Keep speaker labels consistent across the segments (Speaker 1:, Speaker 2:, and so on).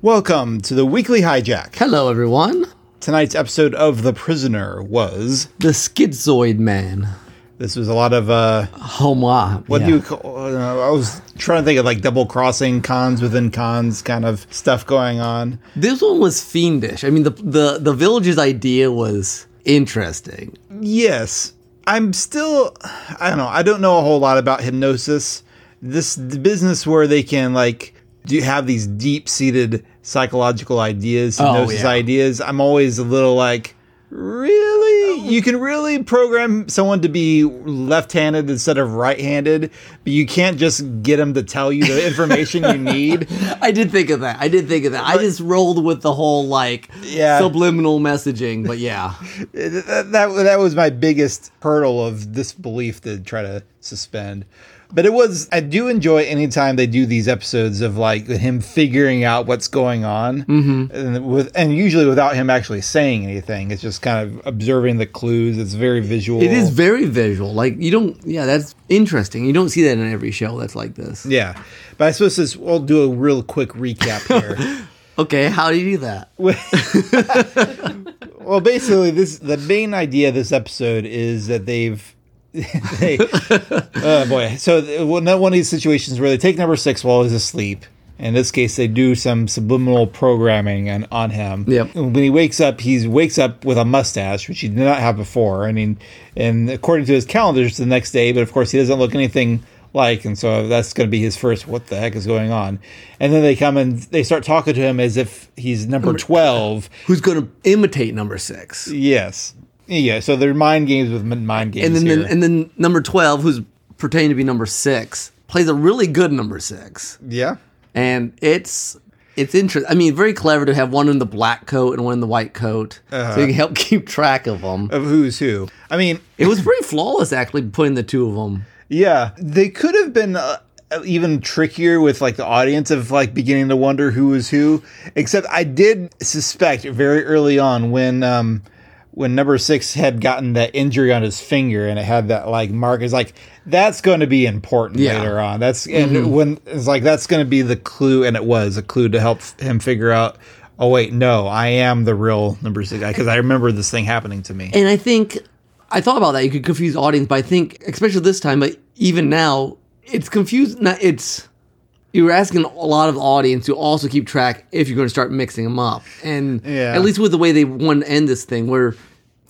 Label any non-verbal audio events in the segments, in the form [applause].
Speaker 1: Welcome to the weekly hijack.
Speaker 2: Hello, everyone.
Speaker 1: Tonight's episode of The Prisoner was
Speaker 2: The Schizoid Man.
Speaker 1: this was a lot of uh
Speaker 2: Homo.
Speaker 1: what do you call uh, I was trying to think of like double crossing cons within cons kind of stuff going on.
Speaker 2: This one was fiendish. I mean, the the the village's idea was interesting.
Speaker 1: Yes. I'm still I don't know. I don't know a whole lot about hypnosis. This business where they can like do you have these deep-seated psychological ideas,
Speaker 2: Oh, yeah.
Speaker 1: ideas. I'm always a little like Really? Oh. You can really program someone to be left-handed instead of right-handed, but you can't just get them to tell you the [laughs] information you need.
Speaker 2: I did think of that. I did think of that. I just rolled with the whole like
Speaker 1: Yeah.
Speaker 2: subliminal messaging. But yeah, [laughs]
Speaker 1: that, that that was my biggest hurdle of disbelief to try to suspend. But it was I do enjoy anytime they do these episodes of like him figuring out what's going on, mm-hmm. and with and usually without him actually saying anything. It's just kind of observing the clues. It's very visual.
Speaker 2: it is very visual. Like you don't. Yeah, that's interesting. You don't see that in every show that's like this.
Speaker 1: yeah. But I suppose this we'll do a real quick recap here. [laughs]
Speaker 2: Okay, how do you do that? [laughs] [laughs]
Speaker 1: well, basically, this the main idea of this episode is that they've. [laughs] they, oh boy! So one of these situations where they take number six while he's asleep. In this case, they do some subliminal programming on, on him.
Speaker 2: Yep.
Speaker 1: When he wakes up, he wakes up with a mustache, which he did not have before. I mean, and according to his calendar, it's the next day. But of course, he doesn't look anything like, and so that's going to be his first. What the heck is going on? And then they come and they start talking to him as if he's number twelve.
Speaker 2: Who's going to imitate number six?
Speaker 1: Yes. Yeah. So they're mind games with mind games
Speaker 2: And then,
Speaker 1: here.
Speaker 2: and then number twelve, who's pretending to be number six, plays a really good number six.
Speaker 1: yeah.
Speaker 2: and it's it's interesting. I mean, very clever to have one in the black coat and one in the white coat,
Speaker 1: Uh-huh.
Speaker 2: so you can help [laughs] keep track of them.
Speaker 1: Of who's who. I mean,
Speaker 2: It was [laughs] pretty flawless, actually, putting the two of them.
Speaker 1: yeah, they could have been uh, even trickier with like the audience of like beginning to wonder who was who. Except I did suspect very early on when um when number six had gotten that injury on his finger and it had that like mark. It's like that's going to be important
Speaker 2: Yeah.
Speaker 1: later on. That's and mm-hmm. when it's like that's going to be the clue, and it was a clue to help him figure out. Oh wait, no, I am the real number six guy because I remember this thing happening to me.
Speaker 2: And I think I thought about that. You could confuse audience, but I think, especially this time, but even now, it's confused. It's you're asking a lot of audience to also keep track if you're going to start mixing them up, and
Speaker 1: Yeah.
Speaker 2: at least with the way they want to end this thing, where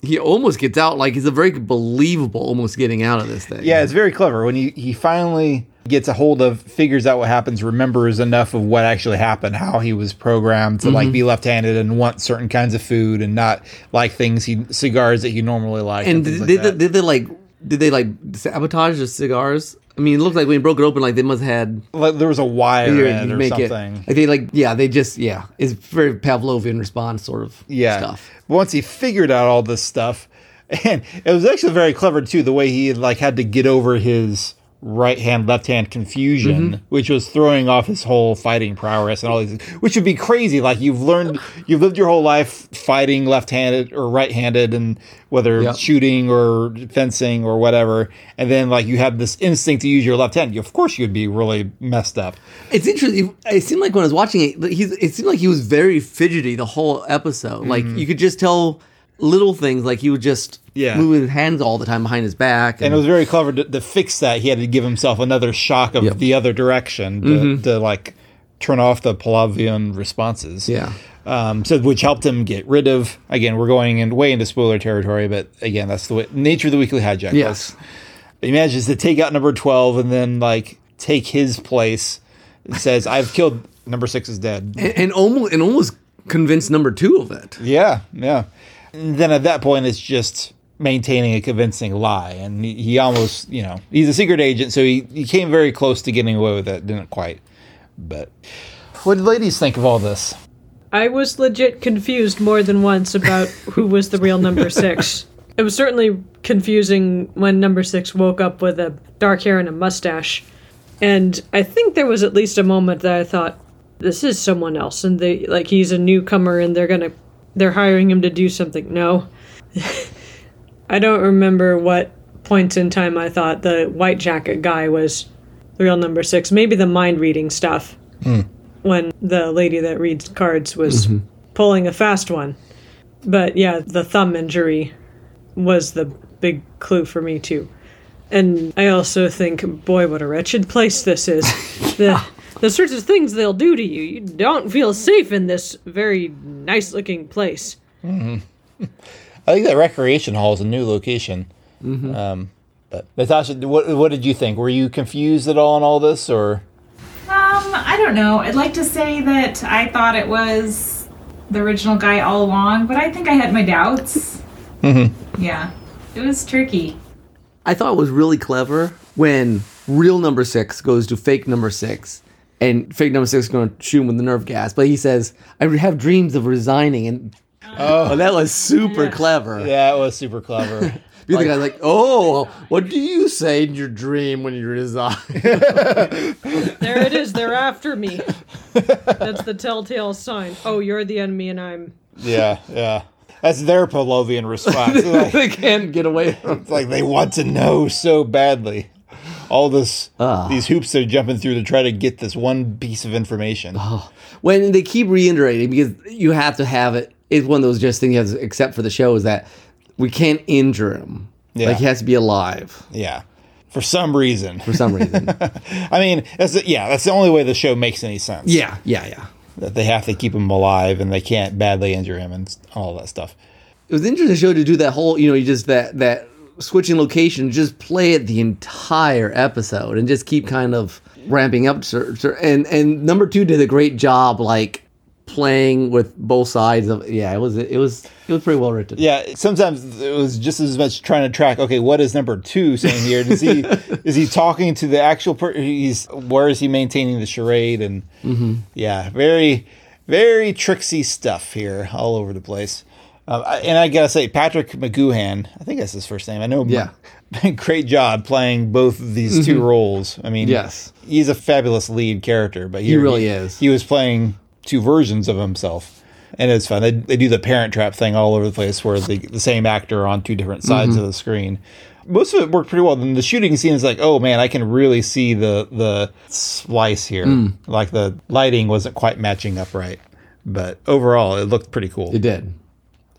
Speaker 2: he almost gets out, like he's a very believable, almost getting out of this thing.
Speaker 1: Yeah, it's very clever when he he finally gets a hold of, figures out what happens, remembers enough of what actually happened, how he was programmed to like be mm-hmm. left-handed and want certain kinds of food and not like things he cigars that he normally liked.
Speaker 2: And
Speaker 1: things
Speaker 2: did,
Speaker 1: like
Speaker 2: did, they, did they like did they like sabotage the cigars? I mean, it looked like when he broke it open, like they must have had
Speaker 1: Like, there was a wire
Speaker 2: you
Speaker 1: in it or
Speaker 2: make it.
Speaker 1: something.
Speaker 2: Like they like yeah, they just yeah, it's very Pavlovian response sort of
Speaker 1: yeah.
Speaker 2: stuff.
Speaker 1: Once he figured out all this stuff, [laughs] and it was actually very clever too, the way he like had to get over his right hand left hand confusion,
Speaker 2: Mm-hmm.
Speaker 1: which was throwing off his whole fighting prowess and all these, which would be crazy. Like you've learned, you've lived your whole life fighting left handed or right handed, and whether
Speaker 2: Yep.
Speaker 1: shooting or fencing or whatever, and then like you have this instinct to use your left hand. Of course, you'd be really messed up.
Speaker 2: It's interesting. It seemed like when I was watching it, he's it seemed like he was very fidgety the whole episode. Like you could just tell little things, like he would just
Speaker 1: Yeah.
Speaker 2: move his hands all the time behind his back.
Speaker 1: and it was very clever to, to fix that. He had to give himself another shock of
Speaker 2: Yep. Mm-hmm.
Speaker 1: the other direction to, to like turn off the Pavlovian responses.
Speaker 2: Yeah.
Speaker 1: Um, so which helped him get rid of. Again, we're going in way into spoiler territory, but again, that's the way, nature of the weekly hijack.
Speaker 2: Yes.
Speaker 1: he manages to take out number twelve and then like take his place. It says, "I've killed number six is dead."
Speaker 2: and, and almost and almost convinced number two of it.
Speaker 1: Yeah, yeah. And then at that point, it's just maintaining a convincing lie, and he, he almost, you know, he's a secret agent, so he, he came very close to getting away with it. Didn't quite, but what did ladies think of all this?
Speaker 3: I was legit confused more than once about [laughs] who was the real number six. It was certainly confusing when number six woke up with a dark hair and a mustache. And I think there was at least a moment that I thought, this is someone else, and they like he's a newcomer and they're gonna they're hiring him to do something. No. [laughs] I don't remember what points in time I thought the white jacket guy was the real number six. Maybe the mind reading stuff. Hmm. when the lady that reads cards was mm-hmm. pulling a fast one. But yeah, the thumb injury was the big clue for me too. And I also think, boy, what a wretched place this is. [laughs] the the sorts of things they'll do to you. You don't feel safe in this very nice looking place. [laughs]
Speaker 1: I think that recreation hall is a new location. Um, but Natasha, what what did you think? Were you confused at all in all this, or
Speaker 4: Um, I don't know. I'd like to say that I thought it was the original guy all along, but I think I had my doubts. Mm-hmm. Yeah, it was tricky.
Speaker 2: I thought it was really clever when real number six goes to fake number six, and fake number six is going to shoot him with the nerve gas. But he says, "I have dreams of resigning," and oh, oh that was super clever.
Speaker 1: yeah, it was super clever. [laughs]
Speaker 2: The other guy's like, "Oh, what do you say in your dream when you resign?" [laughs]
Speaker 3: There it is. They're after me. That's the telltale sign. Oh, you're the enemy, and I'm.
Speaker 1: yeah, yeah. That's their Pavlovian response. [laughs] It's like,
Speaker 2: they can't get away from.
Speaker 1: it's like they want to know so badly. All this, ah. these hoops they're jumping through to try to get this one piece of information. Oh.
Speaker 2: When they keep reiterating, because you have to have it. It's one of those just things you have to accept for the show is that we can't injure him.
Speaker 1: Yeah.
Speaker 2: Like he has to be alive
Speaker 1: Yeah, for some reason.
Speaker 2: for some reason. [laughs]
Speaker 1: I mean, that's the, yeah, that's the only way the show makes any sense.
Speaker 2: yeah, yeah, yeah.
Speaker 1: that they have to keep him alive and they can't badly injure him and all that stuff.
Speaker 2: It was interesting show to do that whole, you know, you just that that switching location, just play it the entire episode and just keep kind of ramping up. And and number two did a great job, like playing with both sides of. Yeah, it was it was it was pretty well written.
Speaker 1: Yeah, sometimes it was just as much trying to track. Okay, what is number two saying here is he [laughs] is he talking to the actual? person he's where is he maintaining the charade? And mm-hmm. yeah, very very tricksy stuff here, all over the place. I- and I gotta say, Patrick McGoohan, I think that's his first name. I know.
Speaker 2: Yeah. [laughs]
Speaker 1: great job playing both of these two roles. I mean,
Speaker 2: Yes.
Speaker 1: he's a fabulous lead character, but
Speaker 2: He really is.
Speaker 1: He was playing two versions of himself, and it's fun. They, they do the Parent Trap thing all over the place, where the the same actor on two different sides
Speaker 2: Mm-hmm.
Speaker 1: of the screen. Most of it worked pretty well. Then the shooting scene is like, oh man, I can really see the the splice here.
Speaker 2: Mm.
Speaker 1: Like the lighting wasn't quite matching up right, but overall it looked pretty cool.
Speaker 2: It did.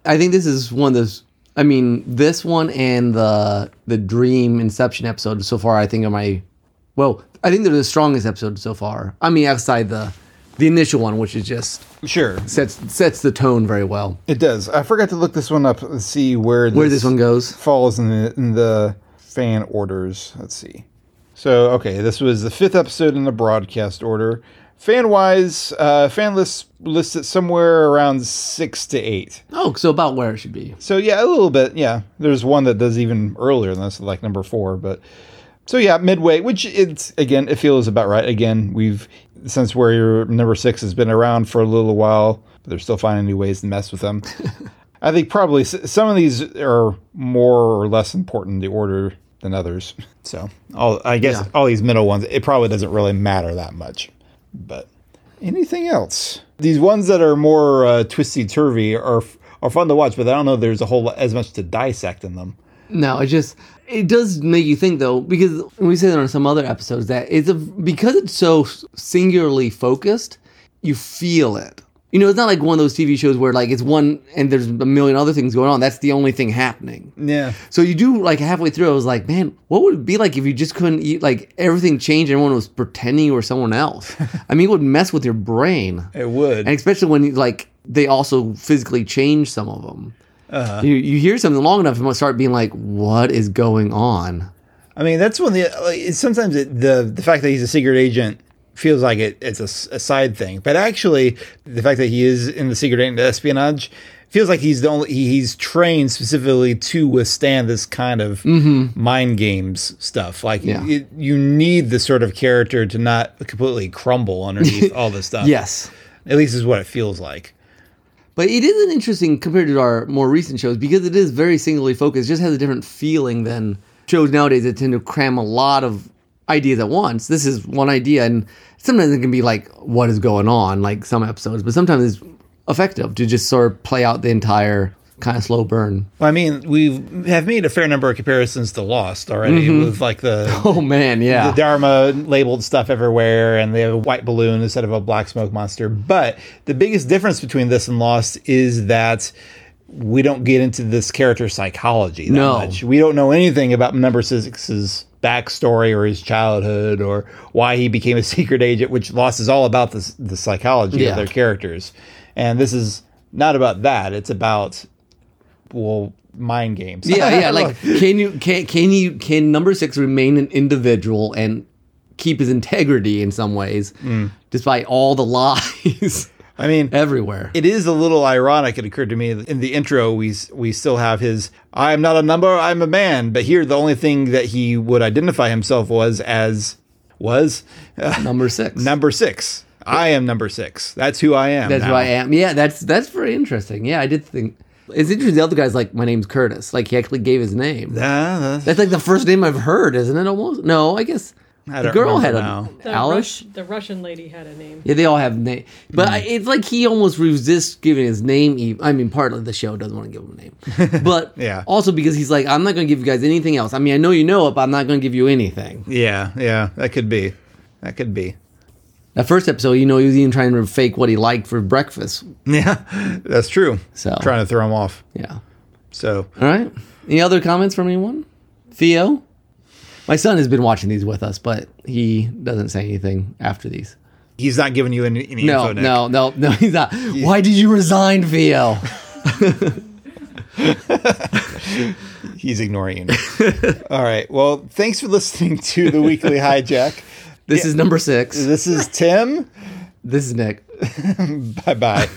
Speaker 2: I think this is one of those. I mean, this one and the the Dream Inception episode so far, I think are my. Well, I think they're the strongest episodes so far. I mean, outside the the initial one, which is just
Speaker 1: Sure,
Speaker 2: sets sets the tone very well.
Speaker 1: it does. I forgot to look this one up and see where this,
Speaker 2: Where this one goes?
Speaker 1: falls in the in the fan orders. Let's see. So okay, this was the fifth episode in the broadcast order. Fan wise, uh, fan list lists it somewhere around six to eight.
Speaker 2: Oh, so about where it should be.
Speaker 1: So yeah, a little bit. Yeah, there's one that does even earlier than this, like number four. But so yeah, midway, which it's again, it feels about right. Again, we've since where your number six has been around for a little while, but they're still finding new ways to mess with them. [laughs] I think probably some of these are more or less important in the order than others. So all I guess
Speaker 2: Yeah.
Speaker 1: all these middle ones, it probably doesn't really matter that much. But anything else? These ones that are more uh, twisty turvy are are fun to watch, but I don't know there's a whole as much to dissect in them.
Speaker 2: No, it just it does make you think though, because we say that on some other episodes that it's a because it's so singularly focused, you feel it. You know, it's not like one of those TV shows where like it's one and there's a million other things going on. That's the only thing happening.
Speaker 1: Yeah,
Speaker 2: So you do like halfway through, I was like, man, what would it be like if you just couldn't eat? Like everything changed, everyone was pretending you were someone else. [laughs] I mean, it would mess with your brain,
Speaker 1: it would.
Speaker 2: and especially when you, like they also physically change some of them.
Speaker 1: Uh-huh.
Speaker 2: You you hear something long enough, and you start being like, what is going on?
Speaker 1: I mean, that's when the like, sometimes it, the the fact that he's a secret agent feels like it, it's a side thing, but actually the fact that he is in the secret agent espionage feels like he's the only he, he's trained specifically to withstand this kind of mm-hmm. mind games stuff. Like
Speaker 2: Yeah.
Speaker 1: it, you need this sort of character to not completely crumble underneath [laughs] all this stuff.
Speaker 2: Yes.
Speaker 1: at least is what it feels like.
Speaker 2: But it is an interesting compared to our more recent shows because it is very singly focused. Just has a different feeling than shows nowadays that tend to cram a lot of ideas at once. This is one idea, and sometimes it can be like, what is going on, like some episodes, but sometimes it's effective to just sort of play out the entire kind of slow burn.
Speaker 1: Well, I mean, we have made a fair number of comparisons to Lost already mm-hmm. with like the [laughs]
Speaker 2: Oh man, yeah.
Speaker 1: the Dharma labeled stuff everywhere, and they have a white balloon instead of a black smoke monster. But the biggest difference between this and Lost is that we don't get into this character psychology that
Speaker 2: No.
Speaker 1: much. We don't know anything about Number Six's backstory or his childhood or why he became a [laughs] secret agent, which Lost is all about the, the psychology
Speaker 2: Yeah.
Speaker 1: of their characters. And this is not about that. It's about, well, mind games.
Speaker 2: yeah, [laughs] yeah. Like, can you can can you can number six remain an individual and keep his integrity in some ways, mm. despite all the [laughs] lies
Speaker 1: I mean,
Speaker 2: everywhere?
Speaker 1: it is a little ironic. It occurred to me in the intro. We we still have his "I am not a number, I'm a man." But here, the only thing that he would identify himself was as was uh,
Speaker 2: number six.
Speaker 1: number six. I am number six. That's who I am.
Speaker 2: That's
Speaker 1: now.
Speaker 2: who I am. Yeah, that's that's very interesting. Yeah, I did think it's interesting. The other guy's like, my name's Curtis. Like he actually gave his name.
Speaker 1: Ah, that's-
Speaker 2: That's like the first name I've heard, isn't it? Almost. No, I guess the girl had a
Speaker 1: now.
Speaker 3: The,
Speaker 2: Alice.
Speaker 3: Rush, the Russian lady had a name.
Speaker 2: Yeah, they all have name, but I, it's like he almost resists giving his name. Even I mean, partly the show doesn't want to give him a name, [laughs] but
Speaker 1: Yeah.
Speaker 2: also because he's like, I'm not going to give you guys anything else. I mean, I know you know it, but I'm not going to give you anything.
Speaker 1: Yeah, yeah, that could be. That could be.
Speaker 2: That first episode, you know, he was even trying to fake what he liked for breakfast. [laughs]
Speaker 1: Yeah, that's true.
Speaker 2: So
Speaker 1: Trying to throw him off.
Speaker 2: yeah.
Speaker 1: So
Speaker 2: All right. Any other comments from anyone? Theo? My son has been watching these with us, but he doesn't say anything after these.
Speaker 1: he's not giving you any, any
Speaker 2: No,
Speaker 1: info. Nick.
Speaker 2: no, no, [laughs] no, he's not. Why did you resign, Theo? [laughs]
Speaker 1: He's ignoring you. [laughs] All right. Well, thanks for listening to the weekly hijack.
Speaker 2: This is number six.
Speaker 1: This is Tim.
Speaker 2: This is Nick.
Speaker 1: Bye bye.